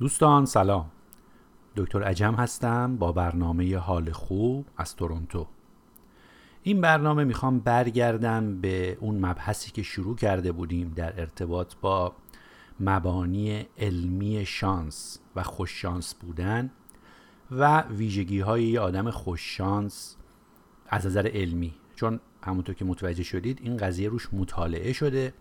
دوستان سلام. دکتر عجم هستم با برنامه حال خوب از تورنتو. این برنامه می‌خوام برگردم به اون مبحثی که شروع کرده بودیم در ارتباط با مبانی علمی شانس و خوششانس بودن و ویژگی های یه آدم خوششانس از نظر علمی. چون همونطور که متوجه شدید این قضیه روش مطالعه شده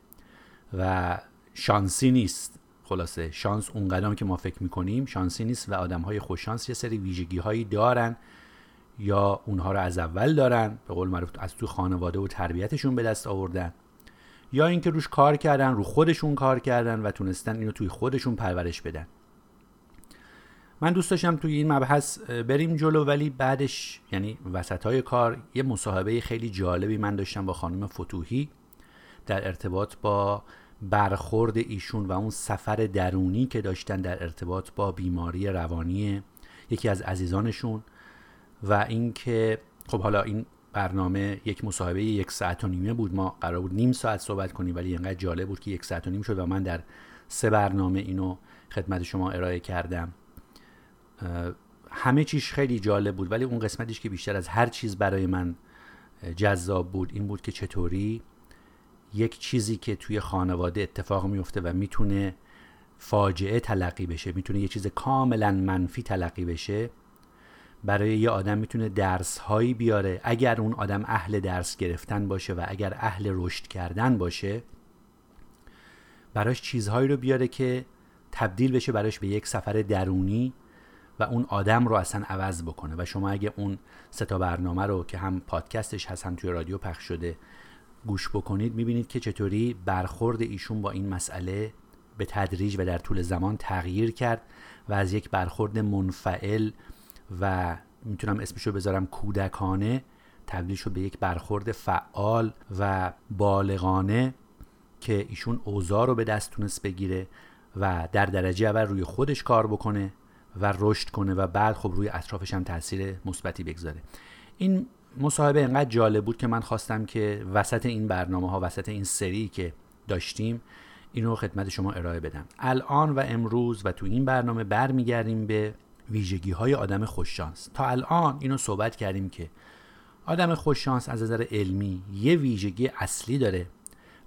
و شانسی نیست. خلاصه. شانس اون قدم که ما فکر می‌کنیم شانسی نیست و آدم های خوششانس یه سری ویژگی هایی دارن یا اونها رو از اول دارن به قول معروف از تو خانواده و تربیتشون به دست آوردن. یا اینکه روش کار کردن رو خودشون کار کردن و تونستن اینو توی خودشون پرورش بدن. من دوست داشتم توی این مبحث بریم جلو ولی بعدش یعنی وسط های کار یه مصاحبه خیلی جالبی من داشتم با خانم فتوحی در ارتباط با برخورد ایشون و اون سفر درونی که داشتن در ارتباط با بیماری روانی یکی از عزیزانشون و اینکه خب حالا این برنامه یک مصاحبه یک ساعت و نیمه بود ما قرار بود نیم ساعت صحبت کنیم ولی اینقدر جالب بود که یک ساعت و نیم شد و من در سه برنامه اینو خدمت شما ارائه کردم. همه چیش خیلی جالب بود ولی اون قسمتیش که بیشتر از هر چیز برای من جذاب بود این بود که چطوری یک چیزی که توی خانواده اتفاق میفته و می‌تونه فاجعه تلقی بشه می‌تونه یه چیز کاملا منفی تلقی بشه برای یه آدم می‌تونه درس هایی بیاره. اگر اون آدم اهل درس گرفتن باشه و اگر اهل رشد کردن باشه براش چیزهایی رو بیاره که تبدیل بشه براش به یک سفر درونی و اون آدم رو اصلا عوض بکنه. و شما اگه اون سه تا برنامه رو که هم پادکستش هست هم توی رادیو پخش شده گوش بکنید می‌بینید که چطوری برخورد ایشون با این مسئله به تدریج و در طول زمان تغییر کرد و از یک برخورد منفعل و می‌تونم اسمش رو بذارم کودکانه تبدیل شد به یک برخورد فعال و بالغانه که ایشون اوضاع رو به دست تونست بگیره و در درجه اول روی خودش کار بکنه و رشد کنه و بعد خب روی اطرافش هم تاثیر مثبتی بگذاره. این مصاحبه انقدر جالب بود که من خواستم که وسط این برنامه ها وسط این سری که داشتیم اینو خدمت شما ارائه بدم. الان و امروز و تو این برنامه برمیگردیم به ویژگی های آدم خوششانس. تا الان اینو صحبت کردیم که آدم خوششانس از نظر علمی یه ویژگی اصلی داره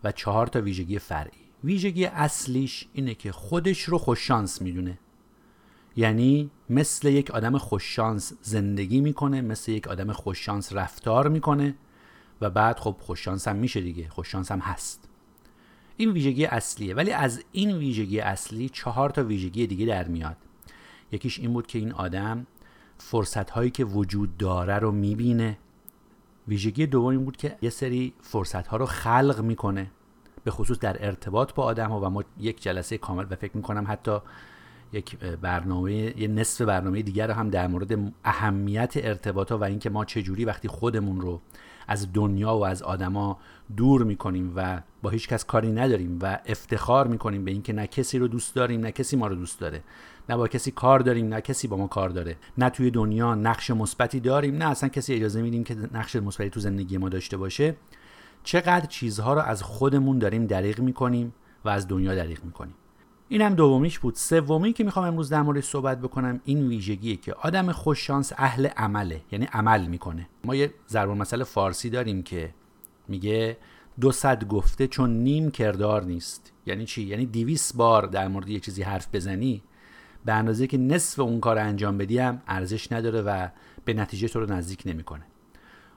و چهار تا ویژگی فرعی. ویژگی اصلیش اینه که خودش رو خوششانس می‌دونه. یعنی مثل یک آدم خوششانس زندگی می‌کنه مثل یک آدم خوششانس رفتار می‌کنه و بعد خب خوششانس هم میشه دیگه خوششانس هم هست. این ویژگی اصلیه. ولی از این ویژگی اصلی چهار تا ویژگی دیگه در میاد. یکیش این بود که این آدم فرصت هایی که وجود داره رو می‌بینه. ویژگی دوم این بود که یه سری فرصت ها رو خلق می‌کنه. به خصوص در ارتباط با آدم ها و ما یک جلسه کامل و فکر می‌کنم حتی یک برنامه یه نصف برنامه دیگر رو هم در مورد اهمیت ارتباط ها و اینکه ما چجوری وقتی خودمون رو از دنیا و از آدما دور می‌کنیم و با هیچ کس کاری نداریم و افتخار می‌کنیم به اینکه نه کسی رو دوست داریم نه کسی ما رو دوست داره نه با کسی کار داریم نه کسی با ما کار داره نه توی دنیا نقش مثبتی داریم نه اصلا کسی اجازه میدیم که نقش مثبتی تو زندگی ما داشته باشه. چقدر چیزها رو از خودمون داریم دریغ می‌کنیم و از دنیا دریغ می‌کنیم. این هم دومیش بود. سومی که می‌خوام امروز در مورد صحبت بکنم این ویژگیه که آدم خوششانس اهل عمله یعنی عمل می‌کنه. ما یه ضرب مسئله فارسی داریم که میگه دو صد گفته چون نیم کردار نیست. یعنی چی؟ یعنی دیویس بار در مورد یه چیزی حرف بزنی به اندازه که نصف اون کار انجام بدی هم ارزش نداره و به نتیجه تو رو نزدیک نمی‌کنه.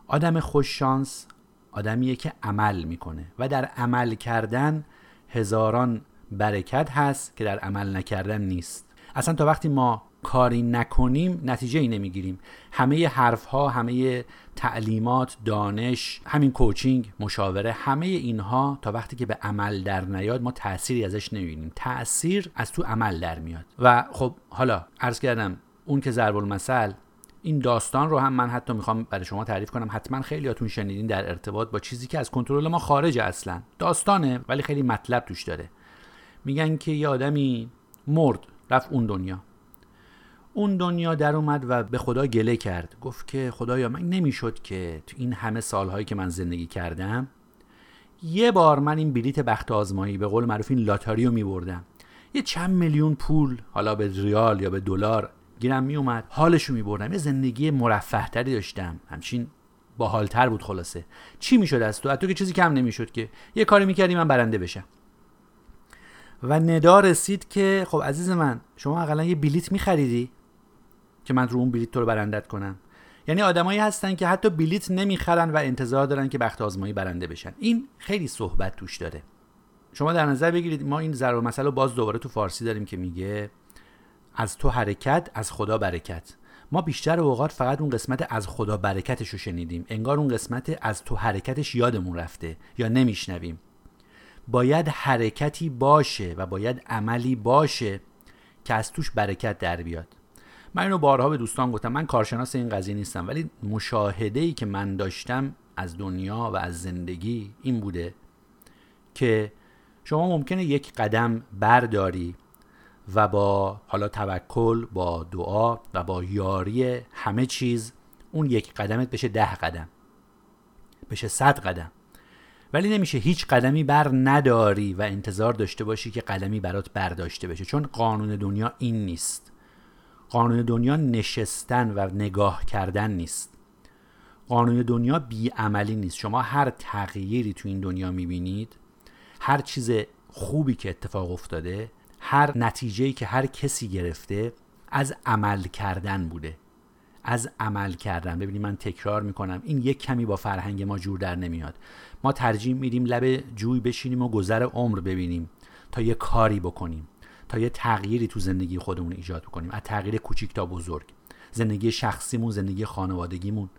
آدم خوششانس آدمیه که عمل می‌کنه و در عمل کردن هزاران برکت هست که در عمل نکردن نیست. اصلا تا وقتی ما کاری نکنیم نتیجه ای نمی‌گیریم. همه حرف ها همه تعلیمات دانش همین کوچینگ مشاوره همه اینها تا وقتی که به عمل در نیاد ما تأثیری ازش نمی‌بینیم. تأثیر از تو عمل در میاد. و خب حالا عرض کردم اون که ضرب المثل این داستان رو هم من حتی می‌خوام برای شما تعریف کنم. حتما خیلیاتون شنیدین در ارتباط با چیزی که از کنترل ما خارج اصلا. داستانه ولی خیلی مطلب توش داره. میگن که یه آدمی مرد رفت اون دنیا. اون دنیا در اومد و به خدا گله کرد. گفت که خدایا من نمی‌شد که تو این همه سالهایی که من زندگی کردم یه بار من این بلیت بخت آزمایی به قول معروف این لاتاری رو میبردم. یه چند میلیون پول حالا به ریال یا به دلار گیرم میومد حالشو میبردم. یه زندگی مرفه داشتم. همچین باحالتر بود خلاصه. چی می‌شد از تو؟ از تو که چیزی کم نمی‌شد که. یه کاری می‌کردی من برنده بشم. و ندا رسید که خب عزیز من شما اقلا یه بلیت میخریدی که من رو اون بلیت تو رو برندت کنم؟ یعنی آدمایی هستن که حتی بلیت نمی‌خرن و انتظار دارن که بخت آزمایی برنده بشن. این خیلی صحبت توش داره. شما در نظر بگیرید ما این ضرب مسئله باز دوباره تو فارسی داریم که میگه از تو حرکت از خدا برکت. ما بیشتر اوقات فقط اون قسمت از خدا برکتش رو شنیدیم. انگار اون قسمت از تو حرکتش یادمون رفته یا نمیشنویم. باید حرکتی باشه و باید عملی باشه که از توش برکت در بیاد. من اینو بارها به دوستان گفتم. من کارشناس این قضیه نیستم ولی مشاهده ای که من داشتم از دنیا و از زندگی این بوده که شما ممکنه یک قدم برداری و با حالا توکل با دعا و با یاری همه چیز اون یک قدمت بشه ده قدم بشه صد قدم. ولی نمیشه هیچ قدمی بر نداری و انتظار داشته باشی که قدمی برات برداشته بشه. چون قانون دنیا این نیست. قانون دنیا نشستن و نگاه کردن نیست. قانون دنیا بیعملی نیست. شما هر تغییری تو این دنیا می‌بینید هر چیز خوبی که اتفاق افتاده هر نتیجه‌ای که هر کسی گرفته از عمل کردن بوده. از عمل کردن. ببینید من تکرار می‌کنم. این یک کمی با فرهنگ ما جور در نمیاد. ما ترجیح میدیم لب جوی بشینیم و گذر عمر ببینیم. تا یه کاری بکنیم. تا یه تغییری تو زندگی خودمون ایجاد کنیم. از تغییر کوچیک تا بزرگ. زندگی شخصیمون زندگی خانوادگیمون.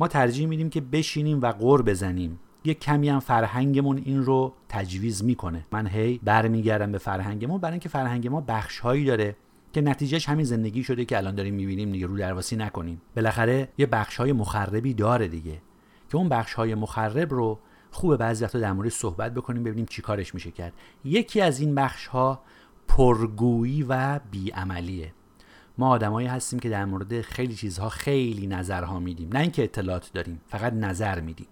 ما ترجیح میدیم که بشینیم و قور بزنیم. یه کمی هم فرهنگمون این رو تجویز می‌کنه. من هی برمیگردم به فرهنگمون. برای اینکه فرهنگ ما بخش هایی داره. که نتیجهش همین زندگی شده که الان داریم می‌بینیم دیگه رو درواسی نکنیم. بالاخره یه بخش های مخربی داره دیگه. که اون بخش های مخرب رو خوبه بعضی وقتا در مورد صحبت بکنیم ببینیم چی کارش میشه کرد. یکی از این بخش ها پرگویی و بیعملیه. ما آدمایی هستیم که در مورد خیلی چیزها خیلی نظرها میدیم. نه اینکه اطلاعات داریم فقط نظر میدیم.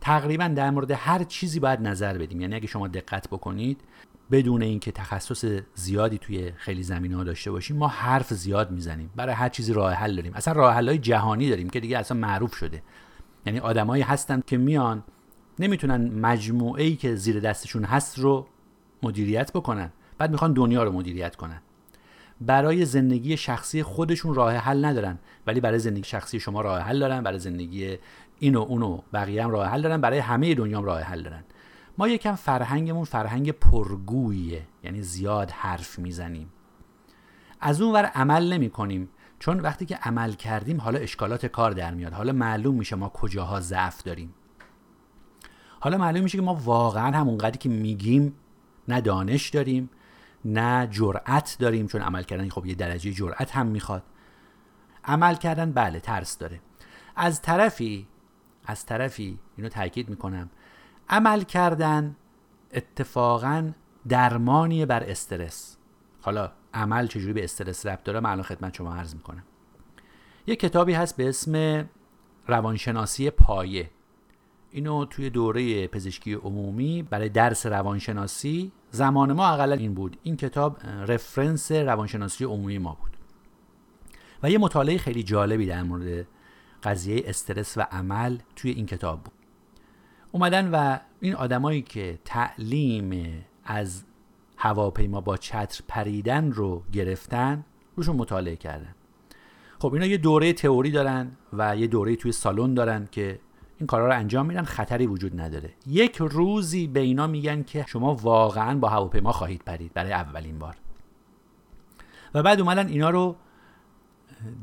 تقریبا در مورد هر چیزی باید نظر بدیم. یعنی اگه شما دقت بکنید بدون اینکه تخصص زیادی توی خیلی زمینه ها داشته باشیم ما حرف زیاد می‌زنیم. برای هر چیزی راه حل داریم. اصلا راه حل های جهانی داریم که دیگه اصلا معروف شده. یعنی آدمایی هستن که میان نمی‌تونن مجموعه ای که زیر دستشون هست رو مدیریت بکنن. بعد می‌خوان دنیا رو مدیریت کنن. برای زندگی شخصی خودشون راه حل ندارن. ولی برای زندگی شخصی شما راه حل دارن. برای زندگی اینو اونو بقیه هم راه حل دارن. برای همه دنیا هم راه حل دارن. ما یکم فرهنگمون فرهنگ پرگوییه یعنی زیاد حرف می‌زنیم. از اون ور عمل نمی کنیم چون وقتی که عمل کردیم حالا اشکالات کار در میاد. حالا معلوم میشه ما کجاها ضعف داریم. حالا معلوم میشه که ما واقعا همون قدری که میگیم نه دانش داریم نه جرأت داریم چون عمل کردن خب یه درجه جرأت هم می‌خواد. عمل کردن بله ترس داره. از طرفی از طرفی اینو تاکید می‌کنم. عمل کردن اتفاقا درمانی بر استرس. حالا عمل چجوری به استرس ربط داره؟ من الان خدمت شما عرض می‌کنم. یه کتابی هست به اسم روانشناسی پایه. اینو توی دوره پزشکی عمومی برای درس روانشناسی زمان ما اقلا این بود. این کتاب رفرنس روانشناسی عمومی ما بود. و یه مطالعه خیلی جالبی در مورد قضیه استرس و عمل توی این کتاب بود. اومدن و این آدمایی که تعلیم از هواپیما با چتر پریدن رو گرفتن روشون مطالعه کردن. خب اینا یه دوره تئوری دارن و یه دوره توی سالن دارن که این کارا رو انجام میدن خطری وجود نداره. یک روزی به اینا میگن که شما واقعا با هواپیما خواهید پرید برای اولین بار. و بعد اومدن اینا رو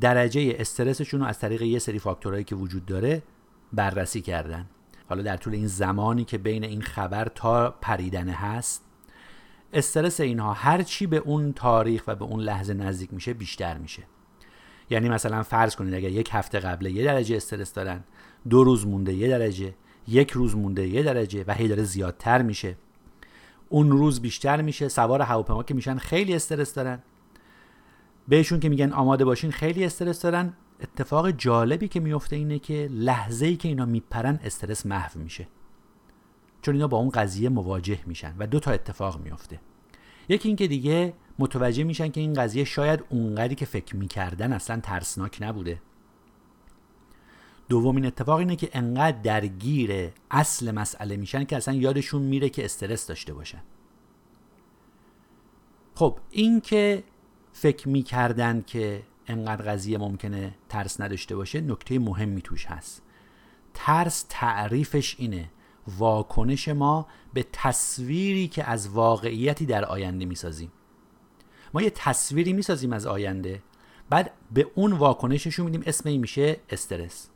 درجه استرسشون رو از طریق یه سری فاکتورهایی که وجود داره بررسی کردن. حالا در طول این زمانی که بین این خبر تا پریدن هست استرس اینها هر چی به اون تاریخ و به اون لحظه نزدیک میشه بیشتر میشه. یعنی مثلا فرض کنید اگر یک هفته قبل یه درجه استرس دارن دو روز مونده یه درجه یک روز مونده یه درجه و هی داره زیادتر میشه. اون روز بیشتر میشه سوار هواپیما که میشن خیلی استرس دارن. بهشون که میگن آماده باشین خیلی استرس دارن. اتفاق جالبی که میفته اینه که لحظه ای که اینا میپرن استرس محو میشه. چون اینا با اون قضیه مواجه میشن و دو تا اتفاق میفته یکی اینکه دیگه متوجه میشن که این قضیه شاید اونقدری که فکر می‌کردن اصلا ترسناک نبوده. دومین اتفاق اینه که انقدر درگیر اصل مسئله میشن که اصلا یادشون میره که استرس داشته باشن. خب این که فکر می‌کردن که انقدر قضیه ممکنه ترس نداشته باشه نکته مهمی توش هست. ترس تعریفش اینه. واکنش ما به تصویری که از واقعیتی در آینده می‌سازیم. ما یه تصویری می‌سازیم از آینده بعد به اون واکنششون میدیم اسم این میشه استرس.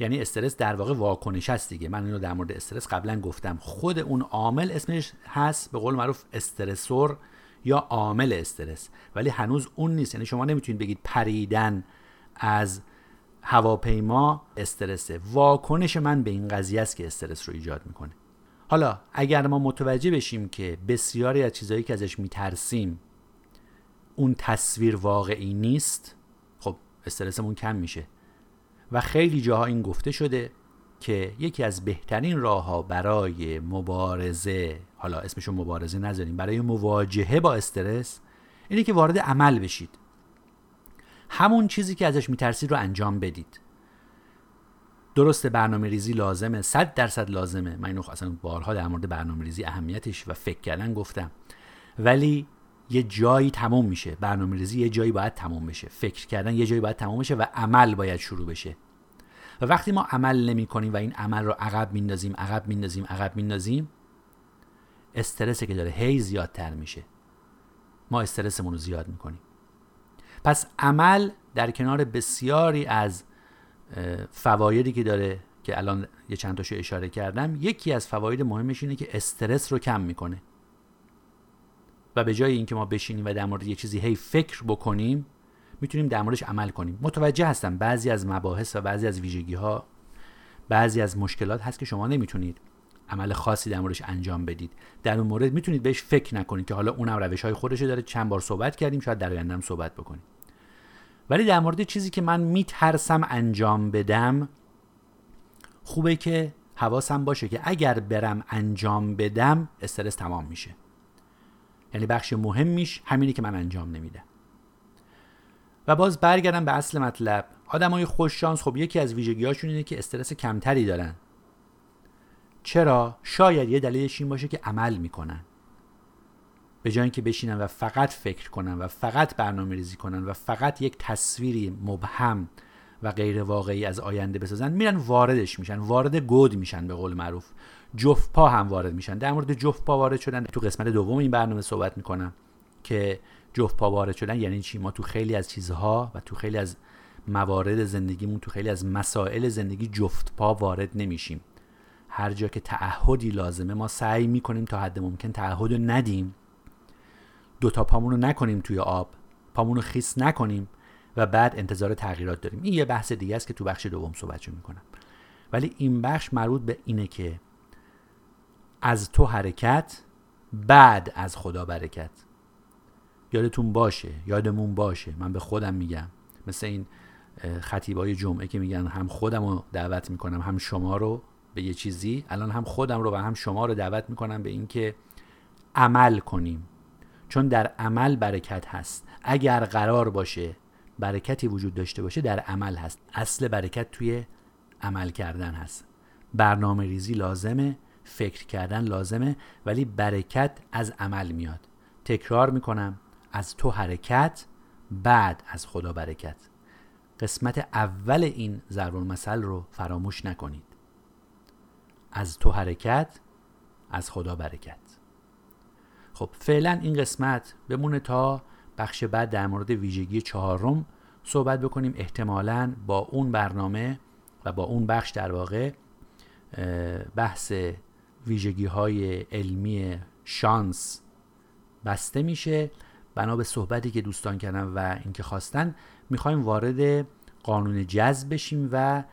یعنی استرس در واقع واکنش هست دیگه. من اینو در مورد استرس قبلا گفتم. خود اون عامل اسمش هست به قول معروف استرسور. یا عامل استرس. ولی هنوز اون نیست. یعنی شما نمی‌تونید بگید پریدن از هواپیما استرسه. واکنش من به این قضیه است که استرس رو ایجاد می‌کنه. حالا اگر ما متوجه بشیم که بسیاری از چیزهایی که ازش میترسیم اون تصویر واقعی نیست خب استرسمون کم میشه. و خیلی جاها این گفته شده که یکی از بهترین راه ها برای مبارزه حالا اسمشو مبارزه نذاریم برای مواجهه با استرس اینه که وارد عمل بشید. همون چیزی که ازش میترسید رو انجام بدید. درست برنامه ریزی لازمه صد درصد لازمه. من اینو اصلا بارها در مورد برنامه ریزی اهمیتش و فکر کردن گفتم. ولی یه جایی تموم میشه. برنامه ریزی یه جایی باید تموم بشه. فکر کردن یه جایی باید تموم بشه و عمل باید شروع بشه. و وقتی ما عمل نمی کنیم و این عمل رو عقب میندازیم عقب میندازیم عقب میندازیم استرسی که داره هی زیادتر میشه. ما استرسمون رو زیاد می‌کنیم. پس عمل در کنار بسیاری از فوایدی که داره که الان یه چند تاشو اشاره کردم یکی از فواید مهمش اینه که استرس رو کم می‌کنه. و به جای اینکه ما بشینیم و در مورد یه چیزی هی فکر بکنیم می‌تونیم در موردش عمل کنیم. متوجه هستم بعضی از مباحث و بعضی از ویژگی ها بعضی از مشکلات هست که شما نمی‌تونید عمل خاصی در موردش انجام بدید. در اون مورد می‌تونید بهش فکر نکنید که حالا اونم روش های خودش داره چند بار صحبت کردیم شاید در آینده صحبت بکنیم. ولی در مورد چیزی که من میترسم انجام بدم خوبه که حواسم باشه که اگر برم انجام بدم استرس تمام میشه. یعنی بخش مهمیش همینی که من انجام نمیدم. و باز برگردم به اصل مطلب. آدمای خوش شانس خب یکی از ویژگیهاشون اینه که استرس کمتری دارن. چرا؟ شاید یه دلیلش این باشه که عمل می‌کنن. به جای اینکه بشینن و فقط فکر کنن و فقط برنامه ریزی کنن و فقط یک تصویری مبهم و غیر واقعی از آینده بسازن میرن واردش میشن وارد گود میشن به قول معروف. جفت پا هم وارد میشن. در مورد جفت پا وارد شدن تو قسمت دوم این برنامه صحبت می‌کنم که جفت پا وارد شدن یعنی چی؟ ما تو خیلی از چیزها و تو خیلی از موارد زندگیمون تو خیلی از مسائل زندگی جفت پا وارد نمیشیم. هر جا که تعهدی لازمه ما سعی می‌کنیم تا حد ممکن تعهد رو ندیم. دو تا پامون رو نکنیم توی آب پامون رو خیس نکنیم و بعد انتظار تغییرات داریم. این یه بحث دیگه است که تو بخش دوم صحبتشو می‌کنم. ولی این بخش مربوط به اینه که از تو حرکت بعد از خدا برکت. یادتون باشه یادمون باشه. من به خودم میگم. مثل این خطیبای جمعه که میگن هم خودم رو دعوت می‌کنم هم شما رو به یه چیزی الان هم خودم رو و هم شما رو دعوت می‌کنم به اینکه عمل کنیم. چون در عمل برکت هست. اگر قرار باشه برکتی وجود داشته باشه در عمل هست. اصل برکت توی عمل کردن هست. برنامه ریزی لازمه فکر کردن لازمه ولی برکت از عمل میاد. تکرار می‌کنم. از تو حرکت بعد از خدا برکت. قسمت اول این ضرب المثل رو فراموش نکنید. از تو حرکت از خدا برکت. خب فعلا این قسمت بمونه تا بخش بعد در مورد ویژگی چهارم صحبت بکنیم احتمالا با اون برنامه و با اون بخش در واقع بحث ویژگی های علمی شانس بسته میشه. بنا به صحبتی که دوستان کردن و اینکه خواستن می‌خوایم وارد قانون جذب بشیم و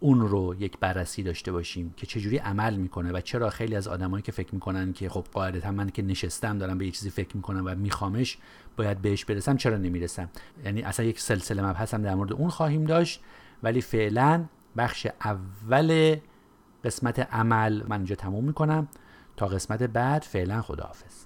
اون رو یک بررسی داشته باشیم که چجوری عمل می‌کنه و چرا خیلی از آدمایی که فکر می‌کنن که خب قاعدتا من که نشستم دارم به یه چیزی فکر می‌کنم و میخوامش باید بهش برسم چرا نمی‌رسم؟ یعنی اصلا یک سلسله مبحث هم در مورد اون خواهیم داشت ولی فعلا بخش اول قسمت عمل من اینجا تموم می‌کنم. تا قسمت بعد فعلا خداحافظ.